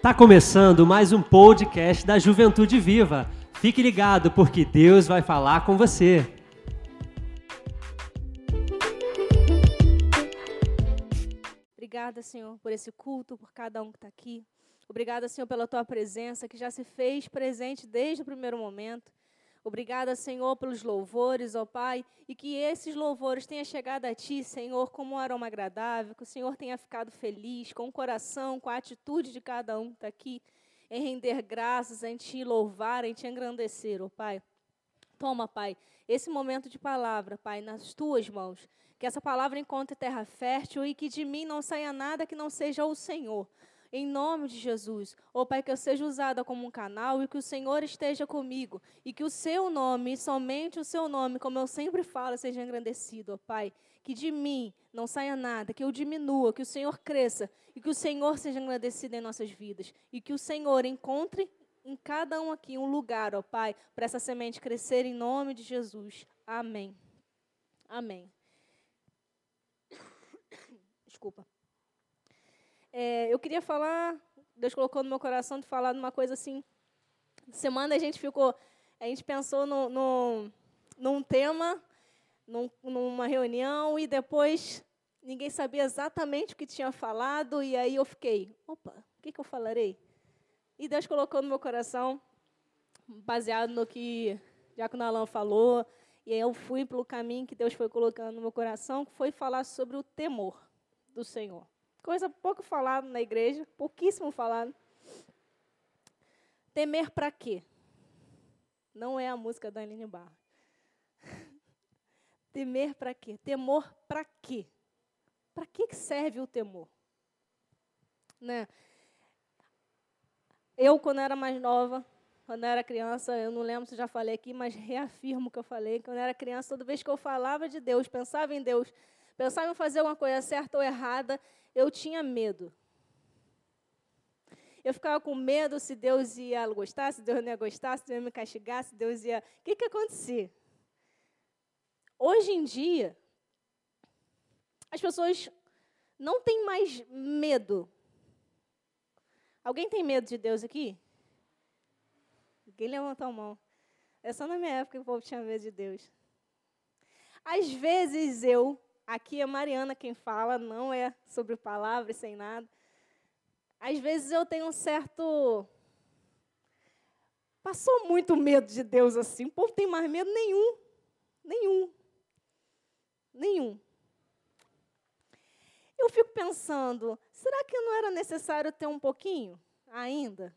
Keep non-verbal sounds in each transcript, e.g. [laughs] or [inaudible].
Tá começando mais um podcast da Juventude Viva. Fique ligado porque Deus vai falar com você. Obrigada, Senhor, por esse culto, por cada um que está aqui. Obrigada, Senhor, pela tua presença que já se fez presente desde o primeiro momento. Obrigada, Senhor, pelos louvores, ó Pai, e que esses louvores tenham chegado a Ti, Senhor, como um aroma agradável, que o Senhor tenha ficado feliz com o coração, com a atitude de cada um que está aqui, em render graças, em Te louvar, em Te engrandecer, ó Pai. Toma, Pai, esse momento de palavra, Pai, nas Tuas mãos. Que essa palavra encontre terra fértil e que de mim não saia nada que não seja o Senhor. Em nome de Jesus. Ó oh, Pai, que eu seja usada como um canal e que o Senhor esteja comigo. E que o seu nome, somente o seu nome, como eu sempre falo, seja engrandecido, ó oh, Pai. Que de mim não saia nada, que eu diminua, que o Senhor cresça e que o Senhor seja engrandecido em nossas vidas. E que o Senhor encontre em cada um aqui um lugar, ó Pai, para essa semente crescer em nome de Jesus. Amém. Amém. [coughs] Desculpa. É, eu queria falar, Deus colocou no meu coração de falar de uma coisa assim. Semana a gente ficou, a gente pensou no, no, num tema, num, numa reunião, e depois ninguém sabia exatamente o que tinha falado, e aí eu fiquei, opa, o que, que eu falarei? E Deus colocou no meu coração, baseado no que Diácono Alain falou, e aí eu fui pelo caminho que Deus foi colocando no meu coração, que foi falar sobre o temor do Senhor. Coisa pouco falada na igreja, pouquíssimo falado. Temer para quê? Não é a música da Aline Barra. [laughs] Temer para quê? Temor para quê? Para que serve o temor? Né? Eu, quando era mais nova, quando era criança, eu não lembro se já falei aqui, mas reafirmo que eu falei. Quando eu era criança, toda vez que eu falava de Deus, pensava em Deus, pensava em fazer uma coisa certa ou errada, eu tinha medo. Eu ficava com medo se Deus ia gostar, se Deus não ia gostar, se Deus ia me castigar, se Deus ia. O que, que ia acontecer? Hoje em dia, as pessoas não têm mais medo. Alguém tem medo de Deus aqui? Ninguém levantou a mão. É só na minha época que o povo tinha medo de Deus. Às vezes eu Aqui é Mariana quem fala, não é sobre palavras, sem nada. Às vezes eu tenho um certo. Passou muito medo de Deus assim. O povo tem mais medo nenhum. Nenhum. Nenhum. Eu fico pensando, será que não era necessário ter um pouquinho ainda?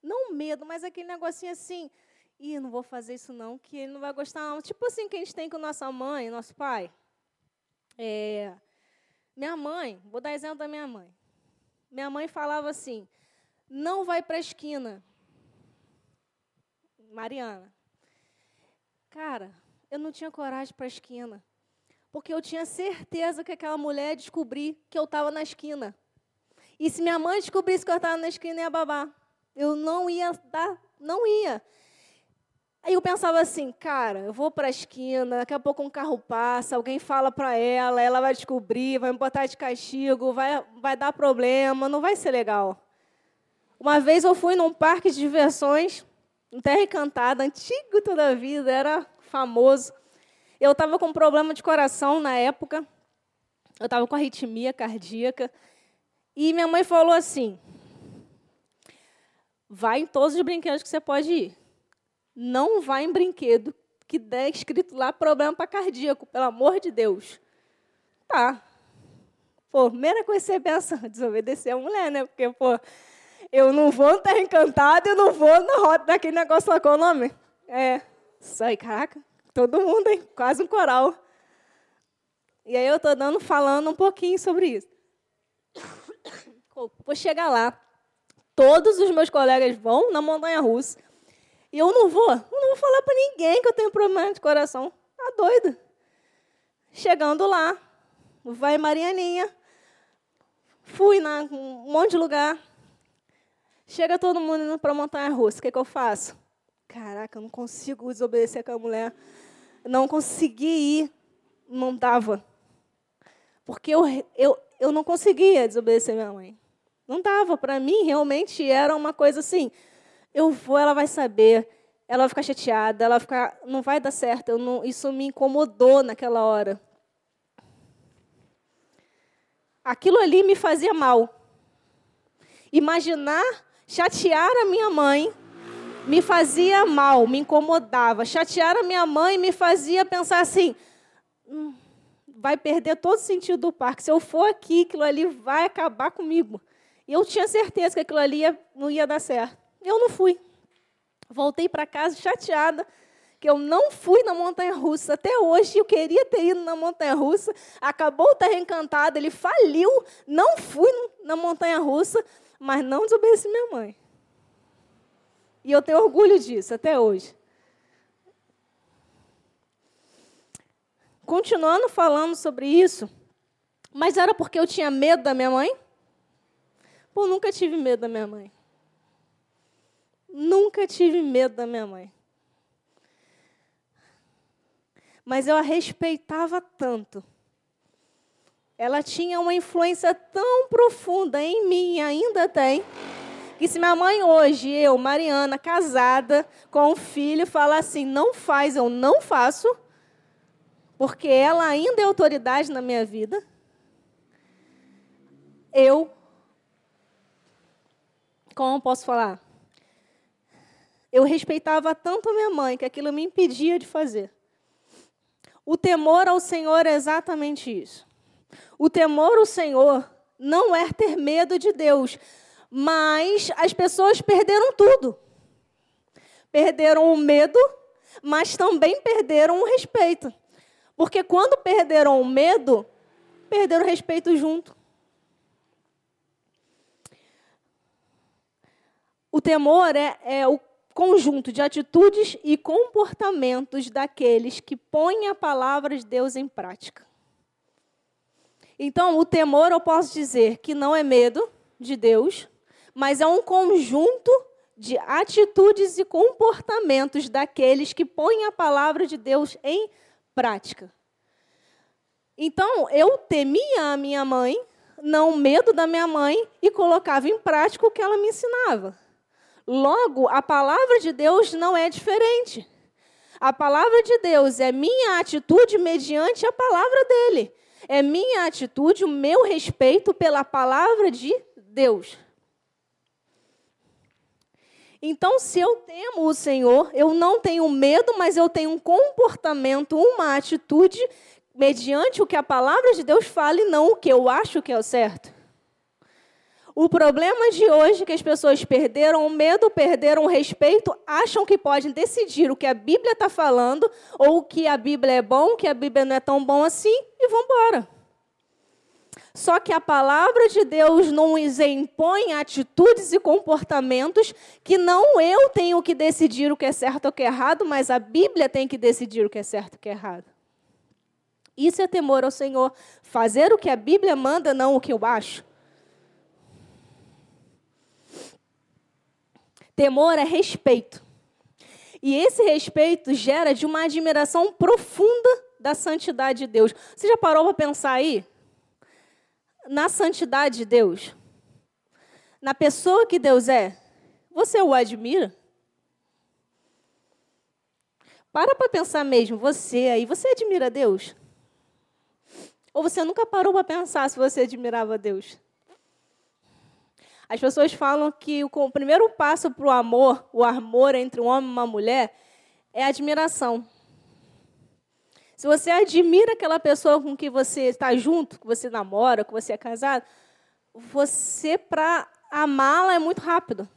Não medo, mas aquele negocinho assim, ih, não vou fazer isso não, que ele não vai gostar não. Tipo assim que a gente tem com nossa mãe, nosso pai. É, minha mãe, vou dar exemplo da minha mãe. Minha mãe falava assim: não vai para a esquina. Mariana. Cara, eu não tinha coragem para a esquina. Porque eu tinha certeza que aquela mulher ia descobrir que eu estava na esquina. E se minha mãe descobrisse que eu estava na esquina, ia babar. Eu não ia dar, não ia. Aí eu pensava assim, cara, eu vou para a esquina, daqui a pouco um carro passa, alguém fala para ela, ela vai descobrir, vai me botar de castigo, vai, vai dar problema, não vai ser legal. Uma vez eu fui num parque de diversões, em Terra Encantada, antigo toda a vida, era famoso. Eu estava com problema de coração na época, eu estava com arritmia cardíaca, e minha mãe falou assim: vai em todos os brinquedos que você pode ir não vá em brinquedo que der escrito lá problema para cardíaco, pelo amor de Deus. Tá. Pô, primeira coisa que você pensa, [laughs] desobedecer a mulher, né? Porque, pô, eu não vou estar encantado, eu não vou na roda daquele negócio lá, qual o nome? É, isso aí, caraca, todo mundo, hein? Quase um coral. E aí eu estou dando, falando um pouquinho sobre isso. [coughs] Vou chegar lá. Todos os meus colegas vão na montanha russa. E eu não vou, eu não vou falar para ninguém que eu tenho problema de coração. Tá doido. Chegando lá, vai Marianinha. Fui na um monte de lugar. Chega todo mundo indo para a montanha russa. O que, que eu faço? Caraca, eu não consigo desobedecer aquela mulher. Não consegui ir. Não dava. Porque eu, eu, eu não conseguia desobedecer minha mãe. Não dava. Para mim, realmente era uma coisa assim: eu vou, ela vai saber, ela vai ficar chateada, ela vai ficar, não vai dar certo. Não, isso me incomodou naquela hora. Aquilo ali me fazia mal. Imaginar chatear a minha mãe me fazia mal, me incomodava. Chatear a minha mãe me fazia pensar assim: hum, vai perder todo o sentido do parque. Se eu for aqui, aquilo ali vai acabar comigo. E eu tinha certeza que aquilo ali ia, não ia dar certo. Eu não fui. Voltei para casa chateada que eu não fui na montanha russa. Até hoje eu queria ter ido na montanha russa. Acabou o terra encantado, ele faliu. Não fui na montanha russa, mas não desobedeci minha mãe. E eu tenho orgulho disso até hoje. Continuando falando sobre isso, mas era porque eu tinha medo da minha mãe? Pô, nunca tive medo da minha mãe. Nunca tive medo da minha mãe. Mas eu a respeitava tanto. Ela tinha uma influência tão profunda em mim, ainda tem, que se minha mãe hoje, eu, Mariana, casada, com um filho, falar assim, não faz, eu não faço, porque ela ainda é autoridade na minha vida, eu, como posso falar? Eu respeitava tanto minha mãe que aquilo me impedia de fazer. O temor ao Senhor é exatamente isso. O temor ao Senhor não é ter medo de Deus, mas as pessoas perderam tudo. Perderam o medo, mas também perderam o respeito. Porque quando perderam o medo, perderam o respeito junto. O temor é, é o conjunto de atitudes e comportamentos daqueles que põem a palavra de Deus em prática. Então, o temor, eu posso dizer que não é medo de Deus, mas é um conjunto de atitudes e comportamentos daqueles que põem a palavra de Deus em prática. Então, eu temia a minha mãe, não medo da minha mãe, e colocava em prática o que ela me ensinava. Logo, a palavra de Deus não é diferente. A palavra de Deus é minha atitude mediante a palavra dele. É minha atitude, o meu respeito pela palavra de Deus. Então, se eu temo o Senhor, eu não tenho medo, mas eu tenho um comportamento, uma atitude, mediante o que a palavra de Deus fala e não o que eu acho que é o certo. O problema de hoje é que as pessoas perderam o medo, perderam o respeito, acham que podem decidir o que a Bíblia está falando, ou que a Bíblia é bom, que a Bíblia não é tão bom assim, e vão embora. Só que a palavra de Deus não impõe atitudes e comportamentos que não eu tenho que decidir o que é certo ou o que é errado, mas a Bíblia tem que decidir o que é certo e o que é errado. Isso é temor ao Senhor. Fazer o que a Bíblia manda, não o que eu acho. Temor é respeito. E esse respeito gera de uma admiração profunda da santidade de Deus. Você já parou para pensar aí? na santidade de Deus, na pessoa que Deus é, você o admira? Para para pensar mesmo, você aí, você admira Deus? Ou você nunca parou para pensar se você admirava Deus? As pessoas falam que o primeiro passo para o amor, o amor entre um homem e uma mulher, é admiração. Se você admira aquela pessoa com que você está junto, que você namora, que você é casado, você, para amá-la, é muito rápido.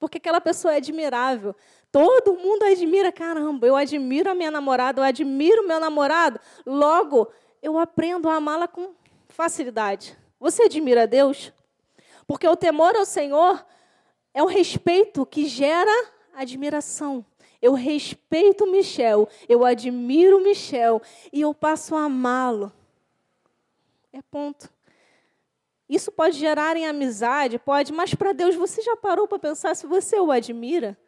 Porque aquela pessoa é admirável. Todo mundo admira, caramba, eu admiro a minha namorada, eu admiro o meu namorado. Logo, eu aprendo a amá-la com facilidade. Você admira Deus? Porque o temor ao Senhor é um respeito que gera admiração. Eu respeito Michel, eu admiro Michel e eu passo a amá-lo. É ponto. Isso pode gerar em amizade, pode, mas para Deus você já parou para pensar se você o admira?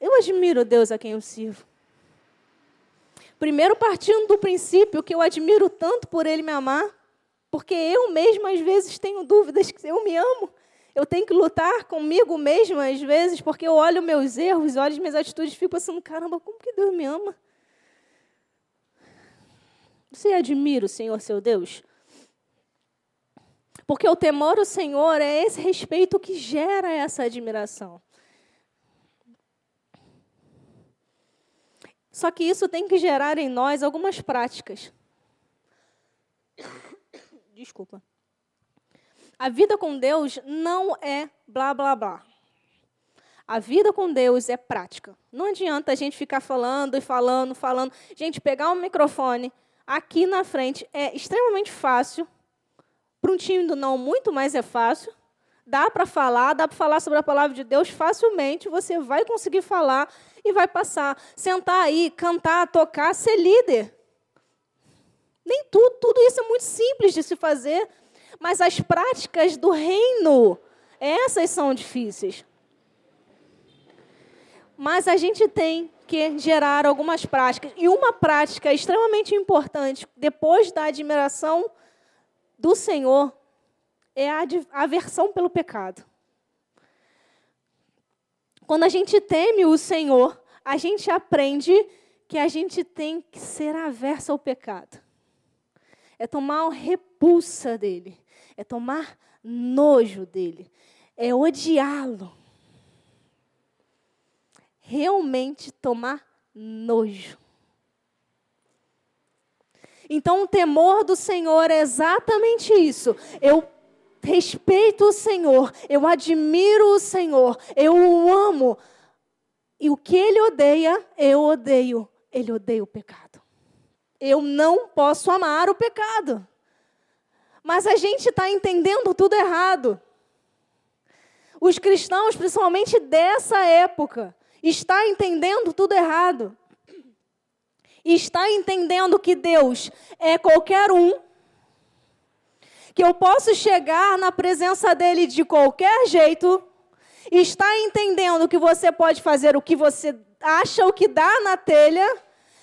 Eu admiro Deus a quem eu sirvo. Primeiro, partindo do princípio que eu admiro tanto por Ele me amar, Porque eu mesma, às vezes, tenho dúvidas que eu me amo. Eu tenho que lutar comigo mesma, às vezes, porque eu olho meus erros, olho as minhas atitudes e fico pensando: caramba, como que Deus me ama? Você admira o Senhor, seu Deus? Porque o temor ao Senhor é esse respeito que gera essa admiração. Só que isso tem que gerar em nós algumas práticas. Desculpa. A vida com Deus não é blá blá blá. A vida com Deus é prática. Não adianta a gente ficar falando e falando, falando. Gente, pegar um microfone aqui na frente é extremamente fácil. Para um tímido, não, muito mais é fácil. Dá para falar, dá para falar sobre a palavra de Deus facilmente. Você vai conseguir falar e vai passar. Sentar aí, cantar, tocar, ser líder. Nem tudo, tudo isso é muito simples de se fazer, mas as práticas do reino, essas são difíceis. Mas a gente tem que gerar algumas práticas. E uma prática extremamente importante, depois da admiração do Senhor, é a aversão pelo pecado. Quando a gente teme o Senhor, a gente aprende que a gente tem que ser averso ao pecado. É tomar repulsa dele, é tomar nojo dele, é odiá-lo. Realmente tomar nojo. Então, o temor do Senhor é exatamente isso. Eu respeito o Senhor, eu admiro o Senhor, eu o amo. E o que ele odeia, eu odeio. Ele odeia o pecado. Eu não posso amar o pecado. Mas a gente está entendendo tudo errado. Os cristãos, principalmente dessa época, está entendendo tudo errado. Está entendendo que Deus é qualquer um que eu posso chegar na presença dele de qualquer jeito, está entendendo que você pode fazer o que você acha, o que dá na telha.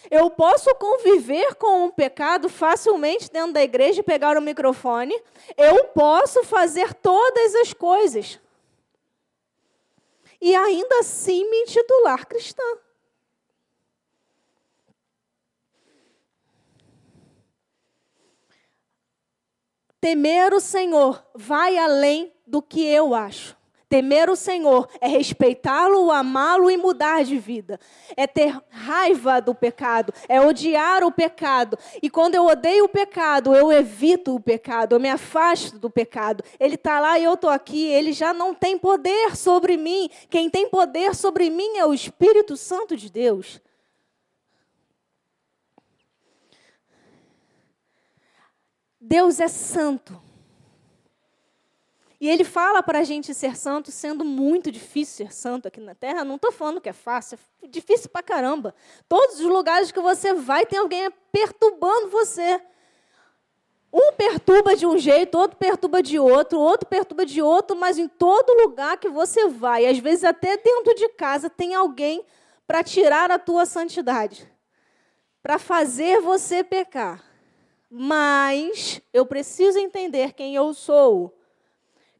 Eu posso conviver com o pecado facilmente dentro da igreja e pegar o microfone. Eu posso fazer todas as coisas. E ainda assim me intitular cristã. Temer o Senhor vai além do que eu acho. Temer o Senhor é respeitá-lo, amá-lo e mudar de vida. É ter raiva do pecado, é odiar o pecado. E quando eu odeio o pecado, eu evito o pecado, eu me afasto do pecado. Ele está lá e eu estou aqui, ele já não tem poder sobre mim. Quem tem poder sobre mim é o Espírito Santo de Deus. Deus é santo. E ele fala para a gente ser santo, sendo muito difícil ser santo aqui na terra. Não estou falando que é fácil, é difícil para caramba. Todos os lugares que você vai, tem alguém perturbando você. Um perturba de um jeito, outro perturba de outro, outro perturba de outro, mas em todo lugar que você vai, às vezes até dentro de casa, tem alguém para tirar a tua santidade, para fazer você pecar mas eu preciso entender quem eu sou,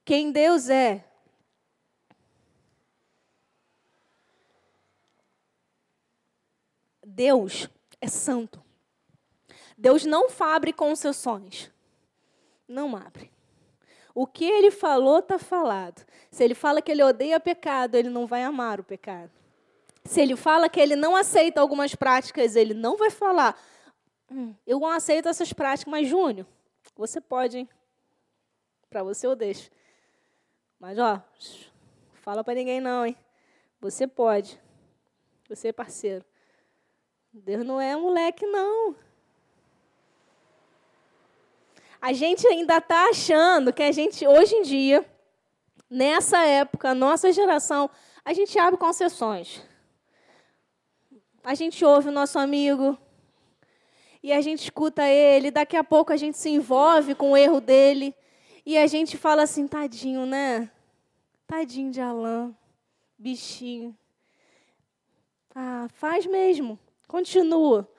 quem Deus é. Deus é santo. Deus não abre concessões. Não abre. O que ele falou, está falado. Se ele fala que ele odeia pecado, ele não vai amar o pecado. Se ele fala que ele não aceita algumas práticas, ele não vai falar Hum, eu não aceito essas práticas, mas Júnior, você pode, hein? Para você eu deixo. Mas, ó, fala para ninguém não, hein? Você pode. Você é parceiro. Deus não é moleque, não. A gente ainda está achando que a gente, hoje em dia, nessa época, nossa geração, a gente abre concessões. A gente ouve o nosso amigo, e a gente escuta ele, daqui a pouco a gente se envolve com o erro dele e a gente fala assim, tadinho, né? Tadinho de Alain, bichinho. Ah, faz mesmo, continua,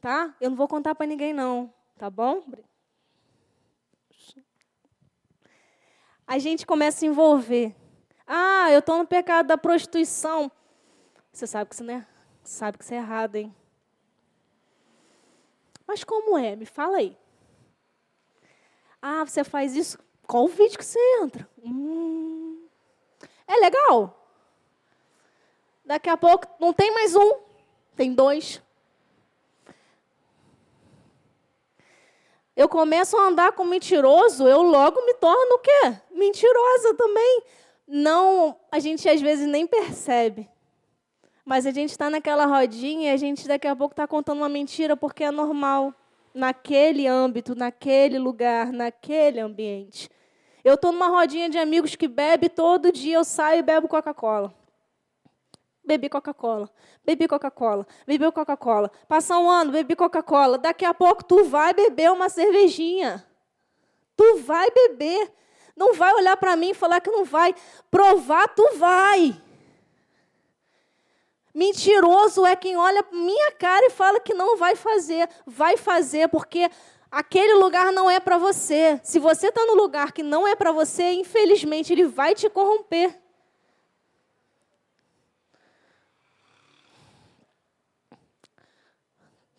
tá? Eu não vou contar para ninguém não, tá bom? a gente começa a se envolver. Ah, eu estou no pecado da prostituição. Você sabe que isso não é, sabe que isso é errado, hein? Mas como é? Me fala aí. Ah, você faz isso? Qual o vídeo que você entra? Hum, é legal. Daqui a pouco não tem mais um, tem dois. Eu começo a andar com mentiroso, eu logo me torno o quê? Mentirosa também. Não, a gente às vezes nem percebe. Mas a gente está naquela rodinha e a gente daqui a pouco está contando uma mentira porque é normal. Naquele âmbito, naquele lugar, naquele ambiente. Eu estou numa rodinha de amigos que bebe todo dia, eu saio e bebo Coca-Cola. Bebi Coca-Cola, bebi Coca-Cola, bebi Coca-Cola. Passa um ano, bebi Coca-Cola. Daqui a pouco tu vai beber uma cervejinha. Tu vai beber. Não vai olhar para mim e falar que não vai. Provar, tu vai. Mentiroso é quem olha minha cara e fala que não vai fazer. Vai fazer, porque aquele lugar não é para você. Se você está no lugar que não é para você, infelizmente ele vai te corromper.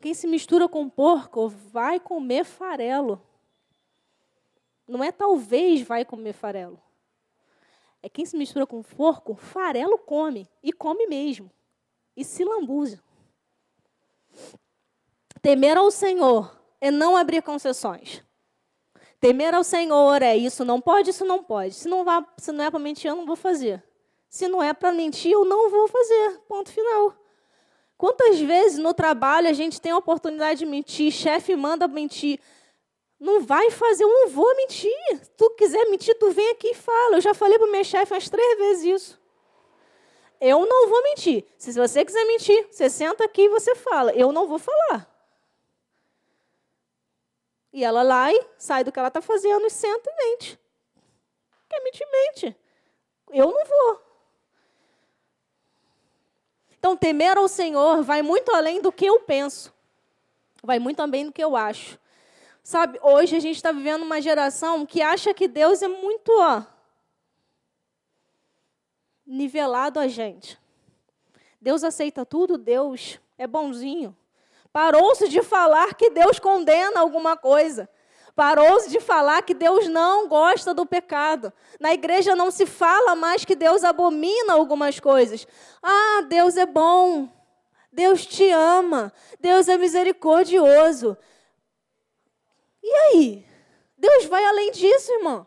Quem se mistura com porco vai comer farelo. Não é talvez vai comer farelo. É quem se mistura com porco, farelo come. E come mesmo e se lambuza. Temer ao Senhor é não abrir concessões. Temer ao Senhor é isso não pode, isso não pode. Se não, vá, se não é para mentir, eu não vou fazer. Se não é para mentir, eu não vou fazer. Ponto final. Quantas vezes no trabalho a gente tem a oportunidade de mentir, chefe manda mentir. Não vai fazer, eu não vou mentir. Se tu quiser mentir, tu vem aqui e fala. Eu já falei para meu chefe umas três vezes isso. Eu não vou mentir. Se você quiser mentir, você senta aqui e você fala. Eu não vou falar. E ela lá e sai do que ela está fazendo e senta e mente. Quer mentir, mente. Eu não vou. Então, temer ao Senhor vai muito além do que eu penso. Vai muito além do que eu acho. Sabe, hoje a gente está vivendo uma geração que acha que Deus é muito, ó, nivelado a gente. Deus aceita tudo, Deus é bonzinho. Parou-se de falar que Deus condena alguma coisa. Parou-se de falar que Deus não gosta do pecado. Na igreja não se fala mais que Deus abomina algumas coisas. Ah, Deus é bom. Deus te ama. Deus é misericordioso. E aí? Deus vai além disso, irmão.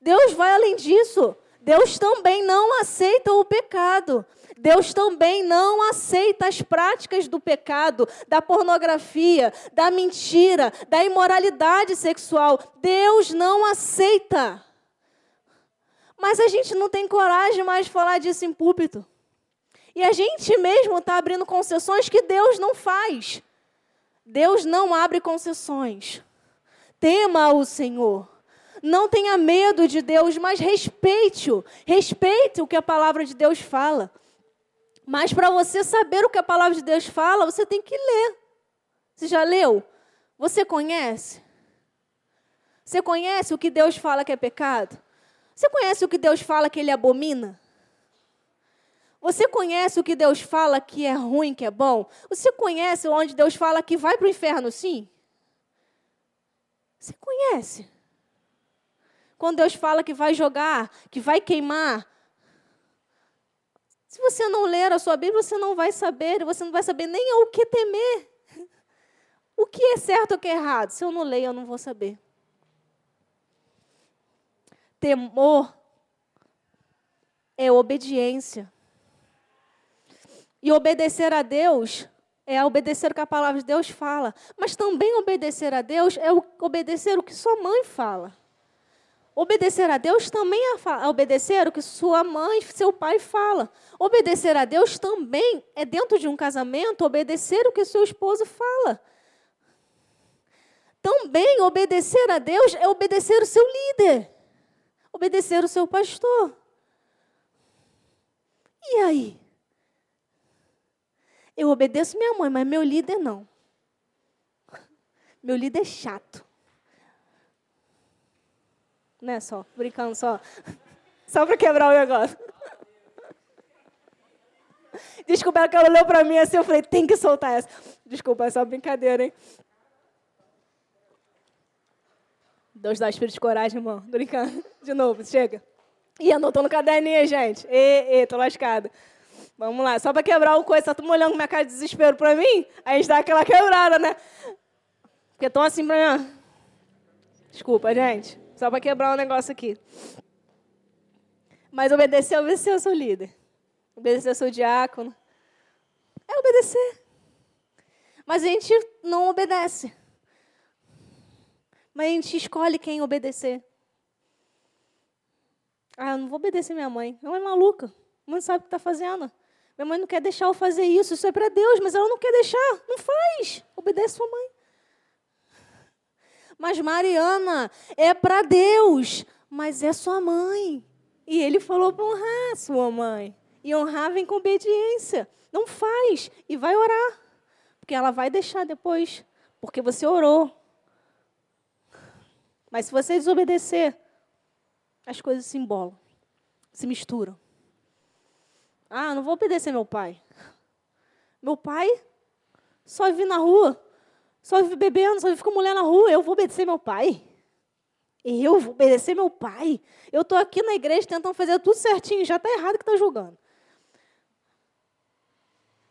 Deus vai além disso. Deus também não aceita o pecado. Deus também não aceita as práticas do pecado, da pornografia, da mentira, da imoralidade sexual. Deus não aceita. Mas a gente não tem coragem mais de falar disso em púlpito. E a gente mesmo está abrindo concessões que Deus não faz. Deus não abre concessões. Tema o Senhor. Não tenha medo de Deus, mas respeite-o. Respeite o que a palavra de Deus fala. Mas para você saber o que a palavra de Deus fala, você tem que ler. Você já leu? Você conhece? Você conhece o que Deus fala que é pecado? Você conhece o que Deus fala que ele abomina? Você conhece o que Deus fala que é ruim, que é bom? Você conhece onde Deus fala que vai para o inferno, sim? Você conhece? Quando Deus fala que vai jogar, que vai queimar. Se você não ler a sua Bíblia, você não vai saber, você não vai saber nem o que temer. O que é certo e o que é errado? Se eu não leio, eu não vou saber. Temor é obediência. E obedecer a Deus é obedecer o que a palavra de Deus fala. Mas também obedecer a Deus é obedecer o que sua mãe fala. Obedecer a Deus também é obedecer o que sua mãe, seu pai fala. Obedecer a Deus também é dentro de um casamento obedecer o que seu esposo fala. Também obedecer a Deus é obedecer o seu líder, obedecer o seu pastor. E aí? Eu obedeço minha mãe, mas meu líder não. Meu líder é chato. Não é só, brincando só. Só para quebrar o negócio. Desculpa, que ela olhou para mim assim, eu falei, tem que soltar essa. Desculpa, é só brincadeira, hein? Deus dá espírito de coragem, irmão. Brincando. De novo, chega. Ih, anotou no caderninho, gente. Ê, ê, tô lascada. Vamos lá, só para quebrar o coisa. Todo mundo olhando com minha cara de desespero para mim? A gente dá aquela quebrada, né? Porque tão assim pra mim. Desculpa, gente. Só para quebrar um negócio aqui. Mas obedecer, obedecer ao seu líder. Obedecer ao seu diácono. É obedecer. Mas a gente não obedece. Mas a gente escolhe quem obedecer. Ah, eu não vou obedecer minha mãe. Minha mãe é maluca. Minha mãe sabe o que está fazendo. Minha mãe não quer deixar eu fazer isso. Isso é para Deus, mas ela não quer deixar. Não faz. Obedece sua mãe. Mas Mariana, é para Deus, mas é sua mãe. E ele falou para honrar sua mãe. E honrar vem com obediência. Não faz. E vai orar. Porque ela vai deixar depois. Porque você orou. Mas se você desobedecer, as coisas se embolam, se misturam. Ah, não vou obedecer meu pai. Meu pai só vive na rua, só vive bebendo, só vive com mulher na rua. Eu vou obedecer meu pai? Eu vou obedecer meu pai? Eu estou aqui na igreja tentando fazer tudo certinho, já está errado que está julgando.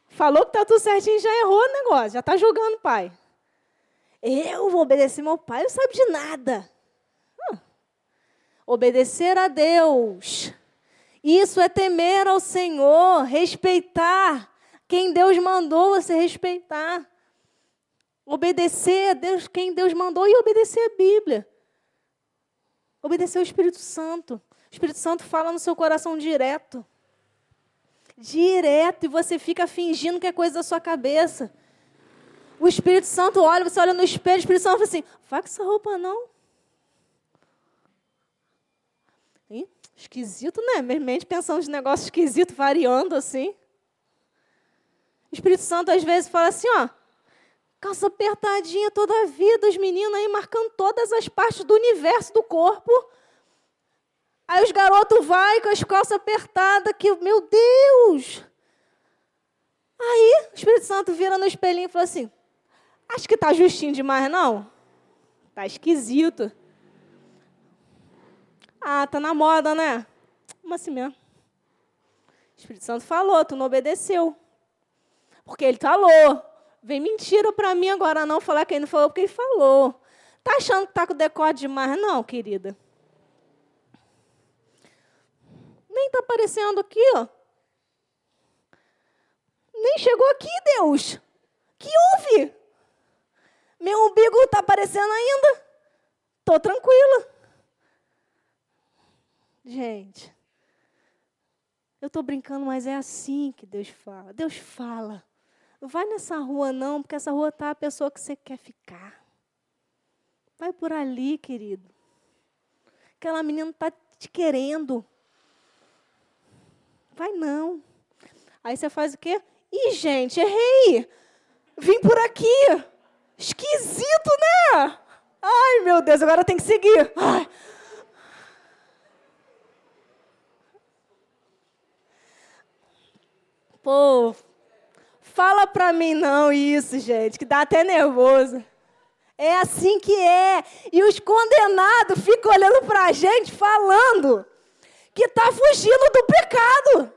Falou que está tudo certinho, já errou o negócio, já está julgando o pai. Eu vou obedecer meu pai, não sabe de nada. Hum. Obedecer a Deus. Isso é temer ao Senhor, respeitar quem Deus mandou você respeitar. Obedecer a Deus, quem Deus mandou, e obedecer a Bíblia. Obedecer ao Espírito Santo. O Espírito Santo fala no seu coração direto. Direto, e você fica fingindo que é coisa da sua cabeça. O Espírito Santo olha, você olha no espelho, o Espírito Santo fala assim: vai essa roupa não. Esquisito, né? Mente pensando de negócio esquisito, variando assim. O Espírito Santo às vezes fala assim: ó, calça apertadinha toda a vida, os meninos aí marcando todas as partes do universo do corpo. Aí os garotos vai com as calças apertadas, que, meu Deus! Aí o Espírito Santo vira no espelhinho e fala assim: Acho que tá justinho demais, não? Tá esquisito. Ah, tá na moda, né? Como assim mesmo? O Espírito Santo falou, tu não obedeceu. Porque ele falou. Vem mentira para mim agora não falar que ele não falou porque ele falou. Tá achando que tá com decote demais, não, querida? Nem tá aparecendo aqui, ó. Nem chegou aqui, Deus. Que houve? Meu umbigo está aparecendo ainda. Estou tranquila. Gente, eu estou brincando, mas é assim que Deus fala. Deus fala. Não vai nessa rua, não, porque essa rua está a pessoa que você quer ficar. Vai por ali, querido. Aquela menina está te querendo. Vai não. Aí você faz o quê? Ih, gente, errei. Vim por aqui. Esquisito, né? Ai, meu Deus, agora tem que seguir. Ai. Pô, fala pra mim não isso, gente, que dá até nervoso. É assim que é. E os condenados ficam olhando pra gente falando que tá fugindo do pecado.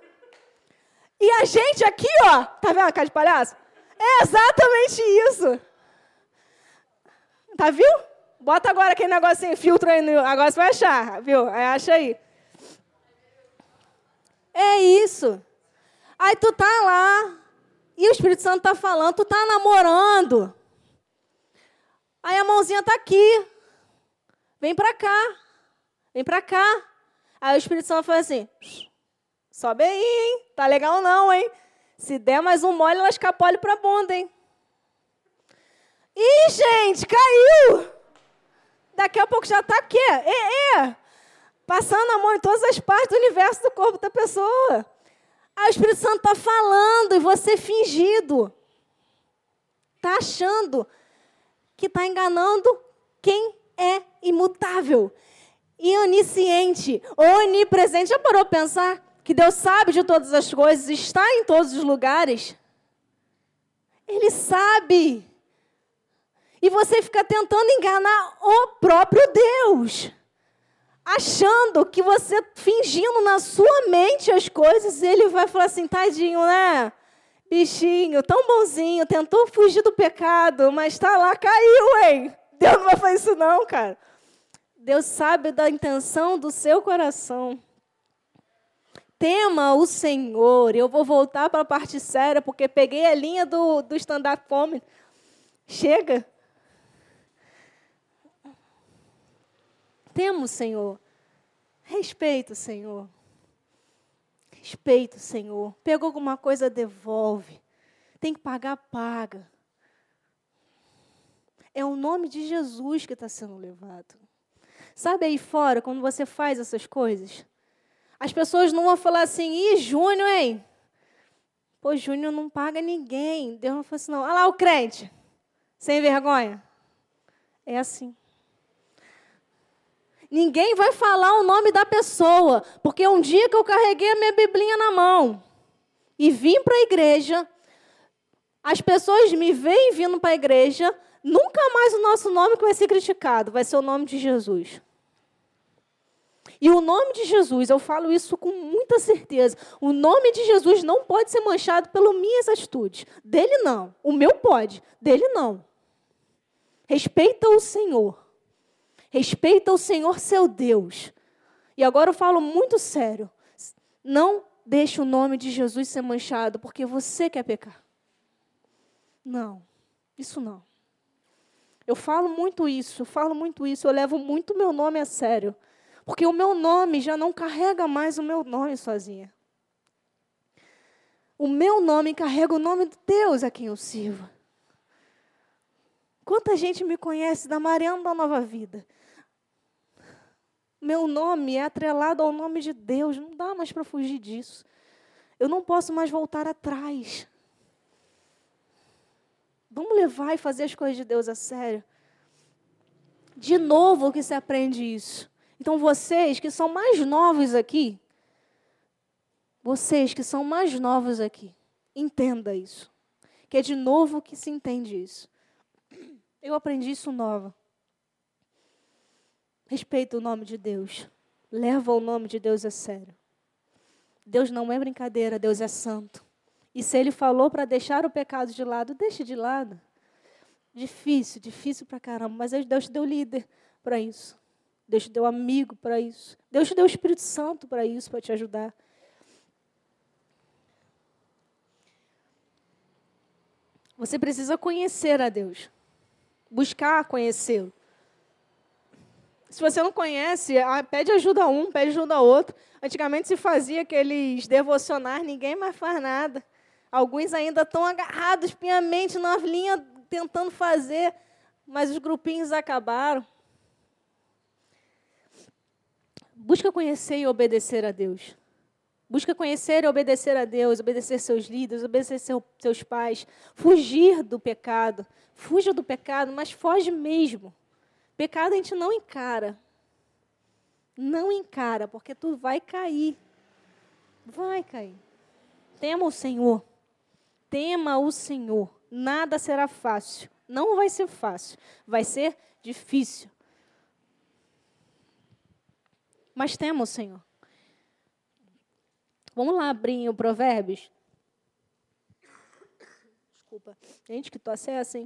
E a gente aqui, ó, tá vendo a cara de palhaço? É exatamente isso. Tá, viu? Bota agora aquele negocinho, filtro aí, no, agora você vai achar, viu? Acha aí. É isso. Aí tu tá lá, e o Espírito Santo tá falando, tu tá namorando. Aí a mãozinha tá aqui. Vem pra cá. Vem pra cá. Aí o Espírito Santo fala assim: sobe aí, hein? Tá legal não, hein? Se der mais um mole, ela escapole pra bunda, hein? Ih, gente, caiu! Daqui a pouco já está aqui, é, é, passando a mão em todas as partes do universo do corpo da pessoa. Aí o Espírito Santo está falando e você fingido. Está achando que está enganando quem é imutável. e onisciente, onipresente. Já parou para pensar que Deus sabe de todas as coisas, está em todos os lugares? Ele sabe. E você fica tentando enganar o próprio Deus. Achando que você, fingindo na sua mente as coisas, ele vai falar assim: tadinho, né? Bichinho, tão bonzinho, tentou fugir do pecado, mas está lá, caiu, hein? Deus não vai fazer isso, não, cara. Deus sabe da intenção do seu coração. Tema o Senhor. Eu vou voltar para a parte séria, porque peguei a linha do, do stand-up comedy. Chega. Tema o Senhor. Respeita o Senhor. Respeita o Senhor. Pegou alguma coisa, devolve. Tem que pagar, paga. É o nome de Jesus que está sendo levado. Sabe aí fora, quando você faz essas coisas, as pessoas não vão falar assim, ih, Júnior, hein? Pô, Júnior não paga ninguém. Deus não fala assim, não. Olha lá o crente, sem vergonha. É assim. Ninguém vai falar o nome da pessoa, porque um dia que eu carreguei a minha Biblinha na mão e vim para a igreja, as pessoas me veem vindo para a igreja, nunca mais o nosso nome vai ser criticado, vai ser o nome de Jesus. E o nome de Jesus, eu falo isso com muita certeza, o nome de Jesus não pode ser manchado pelas minhas atitudes. Dele não. O meu pode, dele não. Respeita o Senhor. Respeita o Senhor seu Deus. E agora eu falo muito sério. Não deixe o nome de Jesus ser manchado porque você quer pecar. Não, isso não. Eu falo muito isso, eu falo muito isso, eu levo muito meu nome a sério. Porque o meu nome já não carrega mais o meu nome sozinha. O meu nome carrega o nome de Deus a quem eu sirvo. Quanta gente me conhece da Mariana da Nova Vida? Meu nome é atrelado ao nome de Deus, não dá mais para fugir disso. Eu não posso mais voltar atrás. Vamos levar e fazer as coisas de Deus a sério. De novo que se aprende isso. Então vocês que são mais novos aqui, vocês que são mais novos aqui, entenda isso. Que é de novo que se entende isso. Eu aprendi isso nova. Respeita o nome de Deus. Leva o nome de Deus a sério. Deus não é brincadeira, Deus é santo. E se ele falou para deixar o pecado de lado, deixe de lado. Difícil, difícil para caramba, mas Deus te deu líder para isso. Deus te deu amigo para isso. Deus te deu o Espírito Santo para isso, para te ajudar. Você precisa conhecer a Deus. Buscar conhecê-lo. Se você não conhece, pede ajuda a um, pede ajuda a outro. Antigamente se fazia aqueles devocionais, ninguém mais faz nada. Alguns ainda estão agarrados piamente na linha tentando fazer, mas os grupinhos acabaram. Busca conhecer e obedecer a Deus. Busca conhecer e obedecer a Deus, obedecer seus líderes, obedecer seu, seus pais. Fugir do pecado. Fuja do pecado, mas foge mesmo. Pecado a gente não encara. Não encara, porque tu vai cair. Vai cair. Tema o Senhor. Tema o Senhor. Nada será fácil. Não vai ser fácil. Vai ser difícil. Mas tema o Senhor. Vamos lá abrir o Provérbios. Desculpa. Gente, que tosse é essa,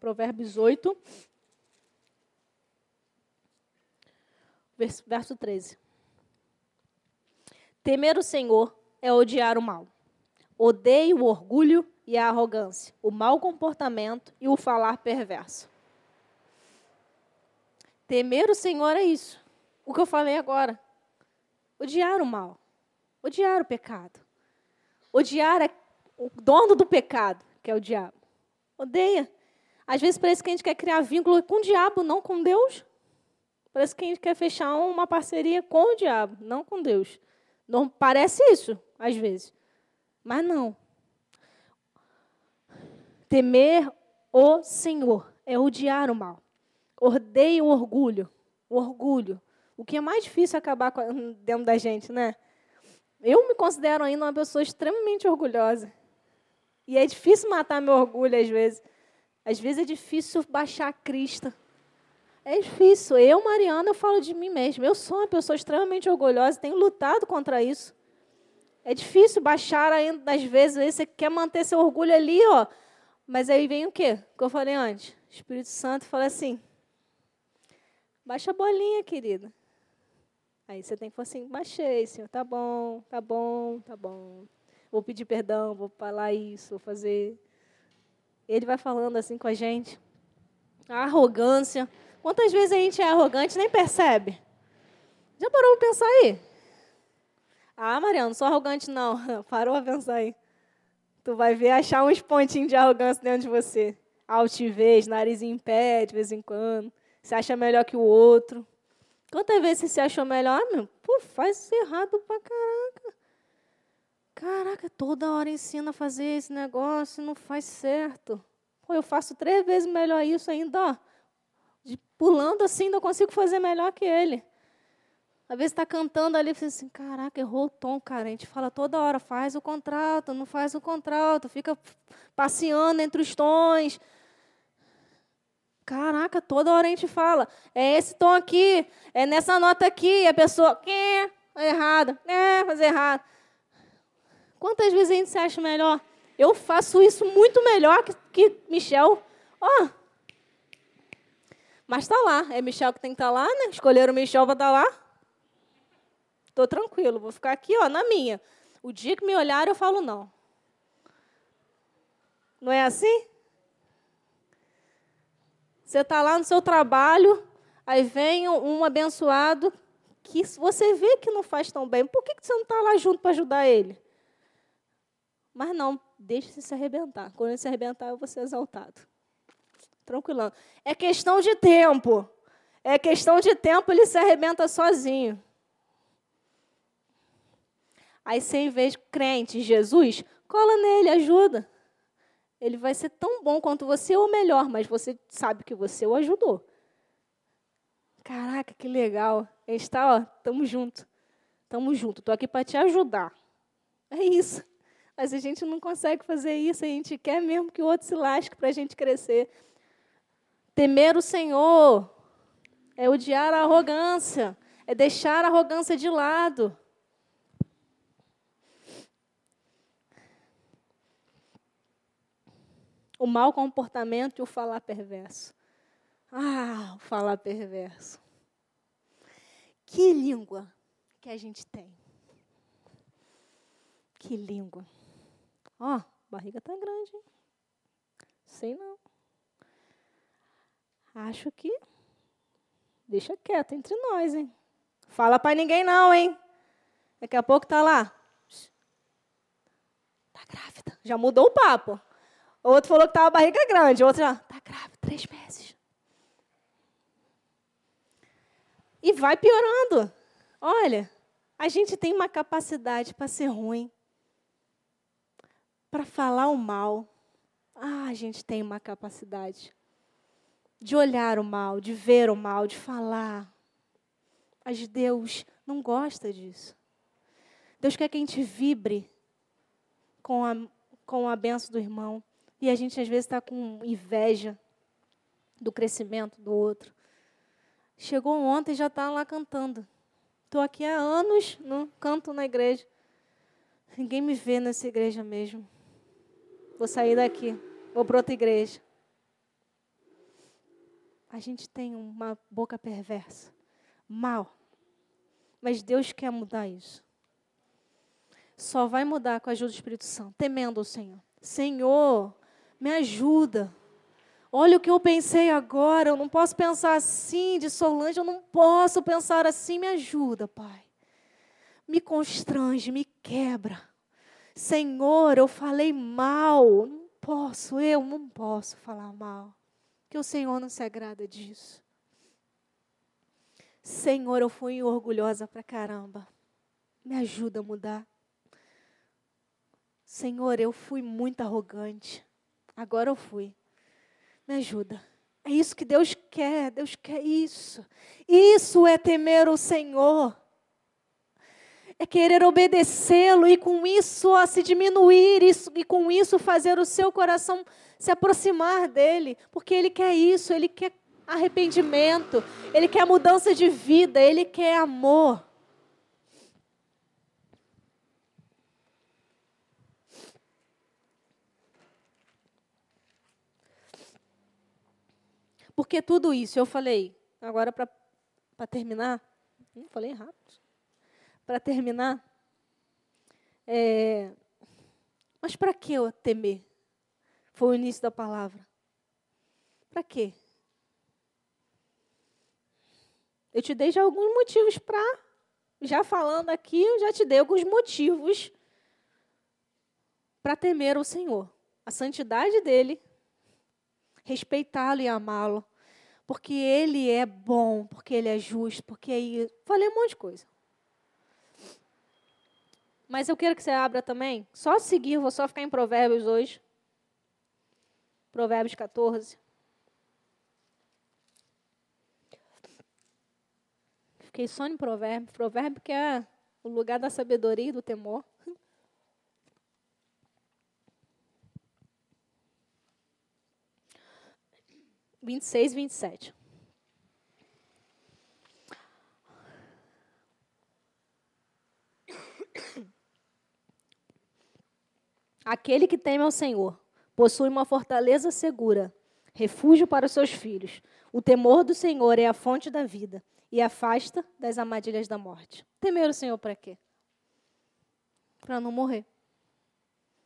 Provérbios 8. Verso 13. Temer o Senhor é odiar o mal. Odeie o orgulho e a arrogância, o mau comportamento e o falar perverso. Temer o Senhor é isso. O que eu falei agora. Odiar o mal. Odiar o pecado. Odiar o dono do pecado, que é o diabo. Odeia. Às vezes parece que a gente quer criar vínculo com o diabo, não com Deus. Parece que a gente quer fechar uma parceria com o diabo, não com Deus. Não parece isso, às vezes. Mas não. Temer o Senhor é odiar o mal. Odeie o orgulho. O orgulho. O que é mais difícil acabar dentro da gente, né? Eu me considero ainda uma pessoa extremamente orgulhosa. E é difícil matar meu orgulho às vezes. Às vezes é difícil baixar a crista. É difícil. Eu, Mariana, eu falo de mim mesma. Eu sou uma pessoa extremamente orgulhosa, tenho lutado contra isso. É difícil baixar ainda, às vezes, você quer manter seu orgulho ali, ó. Mas aí vem o quê? O que eu falei antes. O Espírito Santo fala assim: baixa a bolinha, querida. Aí você tem que falar assim, baixei, Senhor, tá bom, tá bom, tá bom. Vou pedir perdão, vou falar isso, vou fazer. Ele vai falando assim com a gente. A arrogância. Quantas vezes a gente é arrogante e nem percebe? Já parou para pensar aí? Ah, Mariana, não sou arrogante, não. [laughs] Parou a pensar aí. Tu vai ver achar uns pontinhos de arrogância dentro de você. Altivez, nariz em pé de vez em quando. Se acha melhor que o outro. Quantas vezes você se achou melhor? Ah, meu, pô, faz isso errado pra caraca. Caraca, toda hora ensina a fazer esse negócio não faz certo. Pô, eu faço três vezes melhor isso ainda, ó. De, pulando assim, não consigo fazer melhor que ele. Às vezes está cantando ali fala assim, caraca, errou o tom, cara. A gente fala toda hora, faz o contrato, não faz o contrato, fica passeando entre os tons. Caraca, toda hora a gente fala, é esse tom aqui, é nessa nota aqui, e a pessoa, que errado, é, fazer errado. Quantas vezes a gente se acha melhor? Eu faço isso muito melhor que, que Michel. Ó. Oh. Mas está lá, é Michel que tem que estar tá lá, né? Escolheram o Michel para estar tá lá. Estou tranquilo, vou ficar aqui, ó, na minha. O dia que me olhar, eu falo não. Não é assim? Você está lá no seu trabalho, aí vem um abençoado que você vê que não faz tão bem. Por que você não está lá junto para ajudar ele? Mas não, deixe-se se arrebentar. Quando ele se arrebentar, eu vou ser exaltado. Tranquilão. É questão de tempo. É questão de tempo, ele se arrebenta sozinho. Aí você, em vez de crente Jesus, cola nele, ajuda ele vai ser tão bom quanto você ou melhor, mas você sabe que você o ajudou. Caraca, que legal. A gente está, ó, tamo junto. Tamo junto. Tô aqui para te ajudar. É isso. Mas a gente não consegue fazer isso, a gente quer mesmo que o outro se lasque para a gente crescer. Temer o Senhor é odiar a arrogância, é deixar a arrogância de lado. o mau comportamento e o falar perverso. Ah, o falar perverso. Que língua que a gente tem. Que língua. Ó, barriga tá grande. Hein? Sei não. Acho que deixa quieto entre nós, hein? Fala para ninguém não, hein? Daqui a pouco tá lá. Tá grávida. Já mudou o papo. Outro falou que estava a barriga grande. Outro já, está grávida, três meses. E vai piorando. Olha, a gente tem uma capacidade para ser ruim, para falar o mal. Ah, a gente tem uma capacidade de olhar o mal, de ver o mal, de falar. Mas Deus não gosta disso. Deus quer que a gente vibre com a, com a benção do irmão. E a gente às vezes está com inveja do crescimento do outro. Chegou ontem e já está lá cantando. Estou aqui há anos, não canto na igreja. Ninguém me vê nessa igreja mesmo. Vou sair daqui, vou para outra igreja. A gente tem uma boca perversa, mal. Mas Deus quer mudar isso. Só vai mudar com a ajuda do Espírito Santo, temendo o Senhor. Senhor, me ajuda. Olha o que eu pensei agora, eu não posso pensar assim de Solange, eu não posso pensar assim, me ajuda, Pai. Me constrange, me quebra. Senhor, eu falei mal, não posso, eu não posso falar mal. Porque o Senhor não se agrada disso. Senhor, eu fui orgulhosa pra caramba. Me ajuda a mudar. Senhor, eu fui muito arrogante. Agora eu fui. Me ajuda. É isso que Deus quer. Deus quer isso. Isso é temer o Senhor. É querer obedecê-lo e com isso se diminuir isso, e com isso fazer o seu coração se aproximar dele, porque ele quer isso, ele quer arrependimento, ele quer mudança de vida, ele quer amor. Porque tudo isso, eu falei, agora para terminar, falei rápido. Para terminar, é, mas para que eu temer? Foi o início da palavra. Para quê? Eu te dei já alguns motivos para, já falando aqui, eu já te dei alguns motivos para temer o Senhor. A santidade dele, respeitá-lo e amá-lo, porque ele é bom, porque ele é justo, porque aí falei um monte de coisa. Mas eu quero que você abra também, só seguir, vou só ficar em Provérbios hoje. Provérbios 14. Fiquei só em provérbio. Provérbio que é o lugar da sabedoria e do temor. Vinte e seis, vinte e sete. Aquele que teme ao Senhor possui uma fortaleza segura, refúgio para os seus filhos. O temor do Senhor é a fonte da vida e afasta das armadilhas da morte. Temer o Senhor para quê? Para não morrer.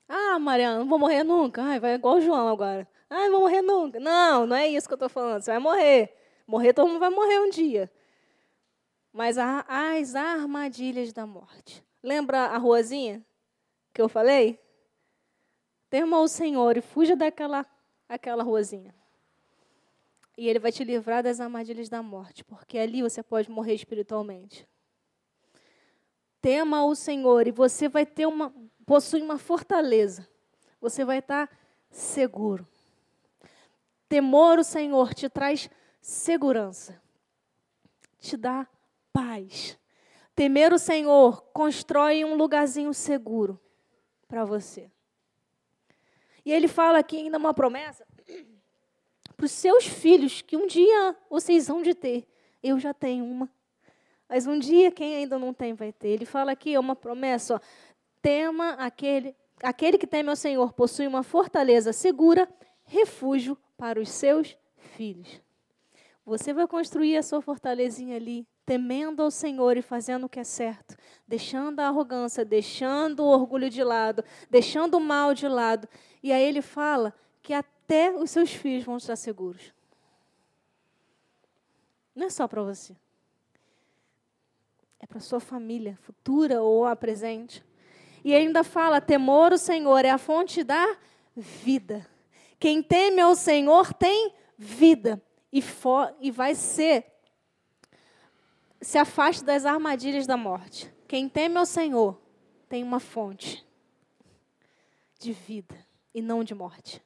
Ah, Mariana, não vou morrer nunca. Ai, vai igual o João agora. Ai, não vou morrer nunca. Não, não é isso que eu estou falando. Você vai morrer. Morrer, todo mundo vai morrer um dia. Mas as armadilhas da morte. Lembra a ruazinha que eu falei? Tema o Senhor e fuja daquela aquela ruazinha. E ele vai te livrar das armadilhas da morte, porque ali você pode morrer espiritualmente. Tema o Senhor e você vai ter uma possui uma fortaleza. Você vai estar seguro. Temor o Senhor te traz segurança. Te dá paz. Temer o Senhor constrói um lugarzinho seguro para você. E ele fala aqui ainda uma promessa para os seus filhos, que um dia vocês vão de ter. Eu já tenho uma. Mas um dia, quem ainda não tem, vai ter. Ele fala aqui, é uma promessa, ó, tema aquele, aquele que teme ao Senhor possui uma fortaleza segura, refúgio para os seus filhos. Você vai construir a sua fortalezinha ali, temendo ao Senhor e fazendo o que é certo, deixando a arrogância, deixando o orgulho de lado, deixando o mal de lado. E aí ele fala que até os seus filhos vão estar seguros. Não é só para você. É para sua família, futura ou a presente. E ainda fala: temor o Senhor é a fonte da vida. Quem teme ao Senhor tem vida e, for, e vai ser se afaste das armadilhas da morte. Quem teme ao Senhor tem uma fonte de vida e não de morte.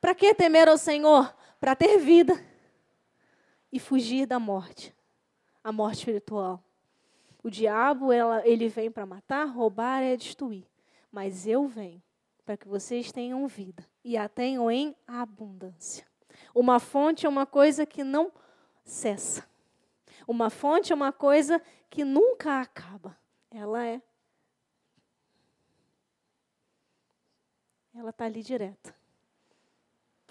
Para que temer ao Senhor? Para ter vida e fugir da morte, a morte espiritual. O diabo, ela, ele vem para matar, roubar e destruir. Mas eu venho para que vocês tenham vida e a tenham em abundância. Uma fonte é uma coisa que não cessa. Uma fonte é uma coisa que nunca acaba. Ela é. Ela está ali direta.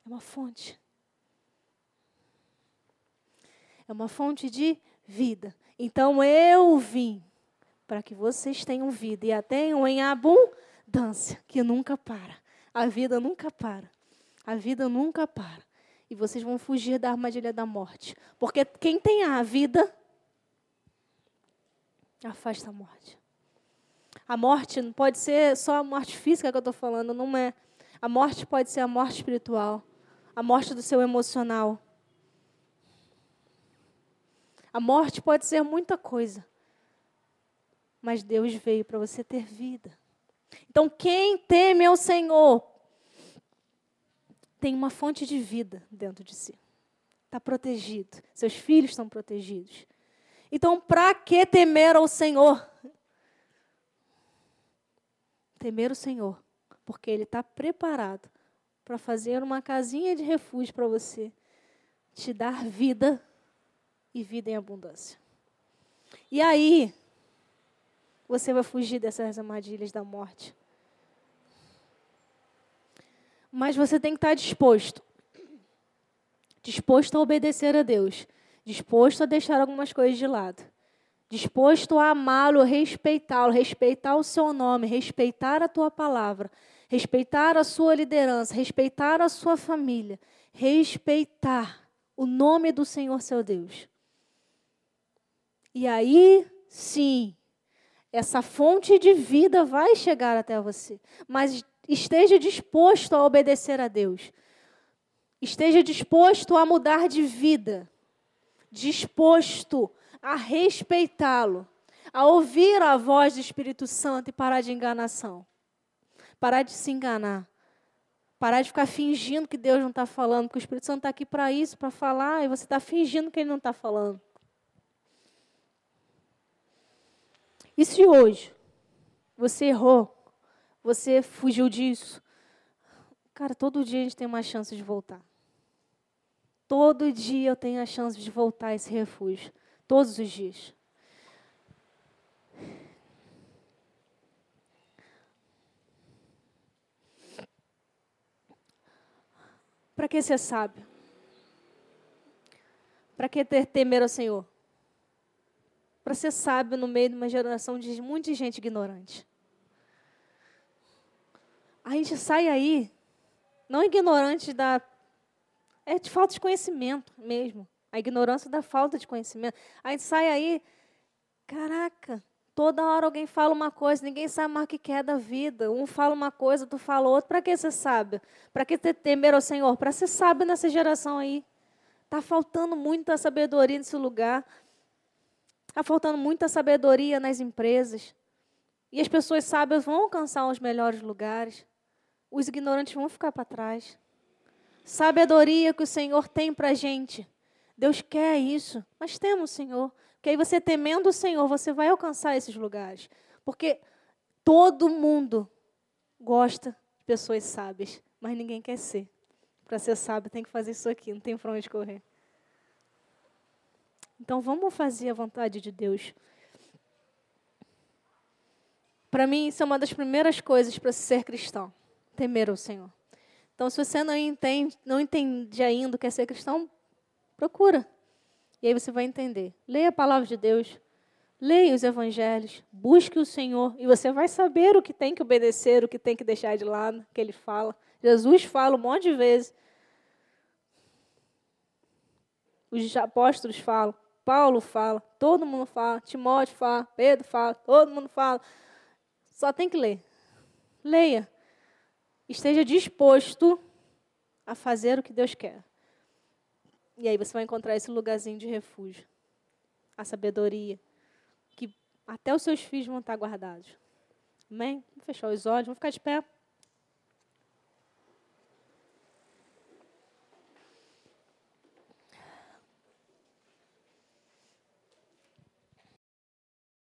É uma fonte. É uma fonte de vida. Então eu vim para que vocês tenham vida e a tenham em abundância, que nunca para. A vida nunca para. A vida nunca para. E vocês vão fugir da armadilha da morte. Porque quem tem a vida afasta a morte. A morte não pode ser só a morte física que eu estou falando, não é. A morte pode ser a morte espiritual. a morte do seu emocional. A morte pode ser muita coisa, mas Deus veio para você ter vida. Então, quem teme ao Senhor tem uma fonte de vida dentro de si. Está protegido. Seus filhos estão protegidos. Então, para que temer ao Senhor? Temer o Senhor, porque Ele está preparado para fazer uma casinha de refúgio para você, te dar vida e vida em abundância. E aí, você vai fugir dessas armadilhas da morte. Mas você tem que estar disposto. Disposto a obedecer a Deus, disposto a deixar algumas coisas de lado, disposto a amá-lo, respeitá-lo, respeitar o seu nome, respeitar a tua palavra, respeitar a sua liderança, respeitar a sua família, respeitar o nome do Senhor seu Deus. E aí, sim, essa fonte de vida vai chegar até você, mas esteja disposto a obedecer a Deus. Esteja disposto a mudar de vida, disposto a respeitá-lo, a ouvir a voz do Espírito Santo e parar de enganação, parar de se enganar, parar de ficar fingindo que Deus não está falando, porque o Espírito Santo está aqui para isso, para falar, e você está fingindo que ele não está falando. E se hoje você errou, você fugiu disso, Cara, todo dia a gente tem uma chance de voltar. Todo dia eu tenho a chance de voltar a esse refúgio. Todos os dias. Para que ser sábio? Para que ter temer ao Senhor? Para ser sábio no meio de uma geração de muita gente ignorante. A gente sai aí não ignorante da. É de falta de conhecimento mesmo. A ignorância da falta de conhecimento. A gente sai aí, caraca, toda hora alguém fala uma coisa, ninguém sabe mais o que é da vida. Um fala uma coisa, tu fala outra. Para que você sabe? Para que ter temer ao Senhor? Para ser sábio nessa geração aí. Está faltando muita sabedoria nesse lugar. Está faltando muita sabedoria nas empresas. E as pessoas sábias vão alcançar os melhores lugares os ignorantes vão ficar para trás. Sabedoria que o Senhor tem para a gente. Deus quer isso. Mas temos, Senhor. Porque aí você temendo o Senhor, você vai alcançar esses lugares. Porque todo mundo gosta de pessoas sábias, mas ninguém quer ser. Para ser sábio tem que fazer isso aqui, não tem para onde correr. Então vamos fazer a vontade de Deus. Para mim, isso é uma das primeiras coisas para ser cristão temer o Senhor. Então, se você não entende, não entende ainda o que é ser cristão, procura. E aí você vai entender. Leia a palavra de Deus, leia os evangelhos, busque o Senhor e você vai saber o que tem que obedecer, o que tem que deixar de lado, que ele fala. Jesus fala um monte de vezes. Os apóstolos falam, Paulo fala, todo mundo fala, Timóteo fala, Pedro fala, todo mundo fala. Só tem que ler. Leia esteja disposto a fazer o que Deus quer. E aí você vai encontrar esse lugarzinho de refúgio. A sabedoria. Que até os seus filhos vão estar guardados. Amém? Vamos fechar os olhos, vamos ficar de pé.